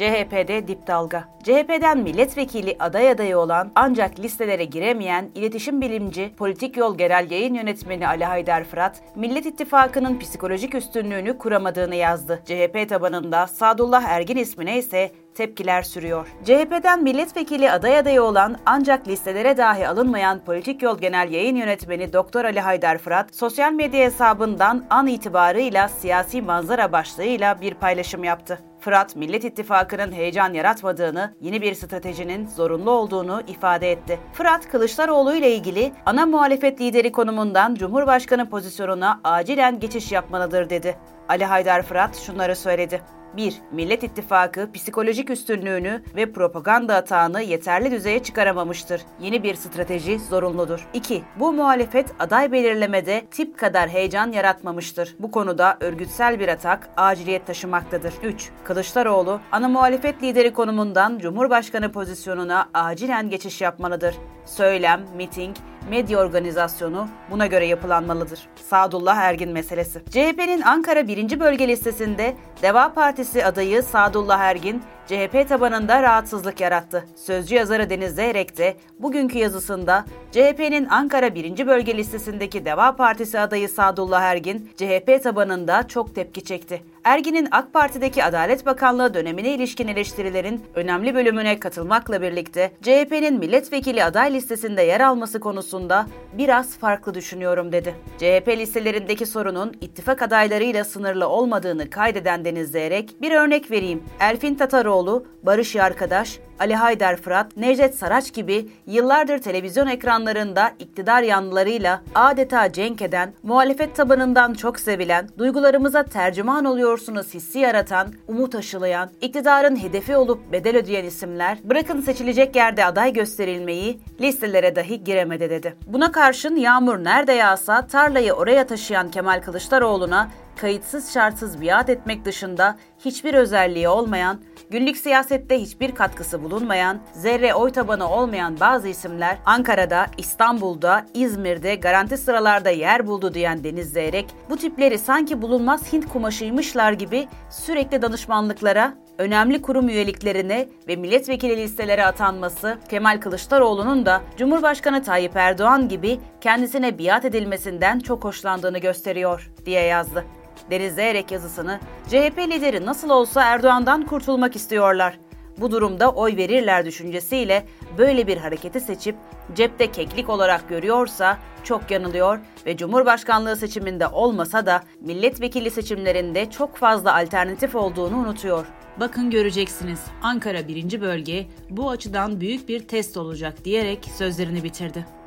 CHP'de dip dalga. CHP'den milletvekili aday adayı olan ancak listelere giremeyen iletişim bilimci, politik yol genel yayın yönetmeni Ali Haydar Fırat, Millet İttifakı'nın psikolojik üstünlüğünü kuramadığını yazdı. CHP tabanında Sadullah Ergin ismine ise tepkiler sürüyor. CHP'den milletvekili aday adayı olan ancak listelere dahi alınmayan Politik Yol Genel Yayın Yönetmeni Doktor Ali Haydar Fırat, sosyal medya hesabından an itibarıyla siyasi manzara başlığıyla bir paylaşım yaptı. Fırat, Millet İttifakı'nın heyecan yaratmadığını, yeni bir stratejinin zorunlu olduğunu ifade etti. Fırat, Kılıçdaroğlu ile ilgili ana muhalefet lideri konumundan Cumhurbaşkanı pozisyonuna acilen geçiş yapmalıdır dedi. Ali Haydar Fırat şunları söyledi. 1. Millet İttifakı psikolojik üstünlüğünü ve propaganda atağını yeterli düzeye çıkaramamıştır. Yeni bir strateji zorunludur. 2. Bu muhalefet aday belirlemede tip kadar heyecan yaratmamıştır. Bu konuda örgütsel bir atak aciliyet taşımaktadır. 3. Kılıçdaroğlu ana muhalefet lideri konumundan Cumhurbaşkanı pozisyonuna acilen geçiş yapmalıdır. Söylem, miting, medya organizasyonu buna göre yapılanmalıdır. Sadullah Ergin meselesi. CHP'nin Ankara 1. Bölge listesinde Deva Partisi adayı Sadullah Ergin, CHP tabanında rahatsızlık yarattı. Sözcü yazarı Deniz Zeyrek de bugünkü yazısında CHP'nin Ankara 1. Bölge listesindeki Deva Partisi adayı Sadullah Ergin, CHP tabanında çok tepki çekti. Ergin'in AK Parti'deki Adalet Bakanlığı dönemine ilişkin eleştirilerin önemli bölümüne katılmakla birlikte CHP'nin milletvekili aday listesinde yer alması konusunda biraz farklı düşünüyorum dedi. CHP listelerindeki sorunun ittifak adaylarıyla sınırlı olmadığını kaydeden Deniz Zeyrek, bir örnek vereyim. Elfin Tataroğlu, Barış Yarkadaş, Ali Haydar Fırat, Necdet Saraç gibi yıllardır televizyon ekranlarında iktidar yanlılarıyla adeta cenk eden, muhalefet tabanından çok sevilen, duygularımıza tercüman oluyorsunuz hissi yaratan, umut aşılayan, iktidarın hedefi olup bedel ödeyen isimler, bırakın seçilecek yerde aday gösterilmeyi, listelere dahi giremedi dedi. Buna karşın yağmur nerede yağsa tarlayı oraya taşıyan Kemal Kılıçdaroğlu'na kayıtsız şartsız biat etmek dışında hiçbir özelliği olmayan, günlük siyasette hiçbir katkısı bulunmayan, zerre oy tabanı olmayan bazı isimler Ankara'da, İstanbul'da, İzmir'de garanti sıralarda yer buldu diyen Deniz Zeyrek, bu tipleri sanki bulunmaz Hint kumaşıymışlar gibi sürekli danışmanlıklara, önemli kurum üyeliklerine ve milletvekili listelere atanması Kemal Kılıçdaroğlu'nun da Cumhurbaşkanı Tayyip Erdoğan gibi kendisine biat edilmesinden çok hoşlandığını gösteriyor diye yazdı. Deniz Zeyrek yazısını CHP lideri nasıl olsa Erdoğan'dan kurtulmak istiyorlar. Bu durumda oy verirler düşüncesiyle böyle bir hareketi seçip cepte keklik olarak görüyorsa çok yanılıyor ve Cumhurbaşkanlığı seçiminde olmasa da milletvekili seçimlerinde çok fazla alternatif olduğunu unutuyor. Bakın göreceksiniz Ankara 1. bölge bu açıdan büyük bir test olacak diyerek sözlerini bitirdi.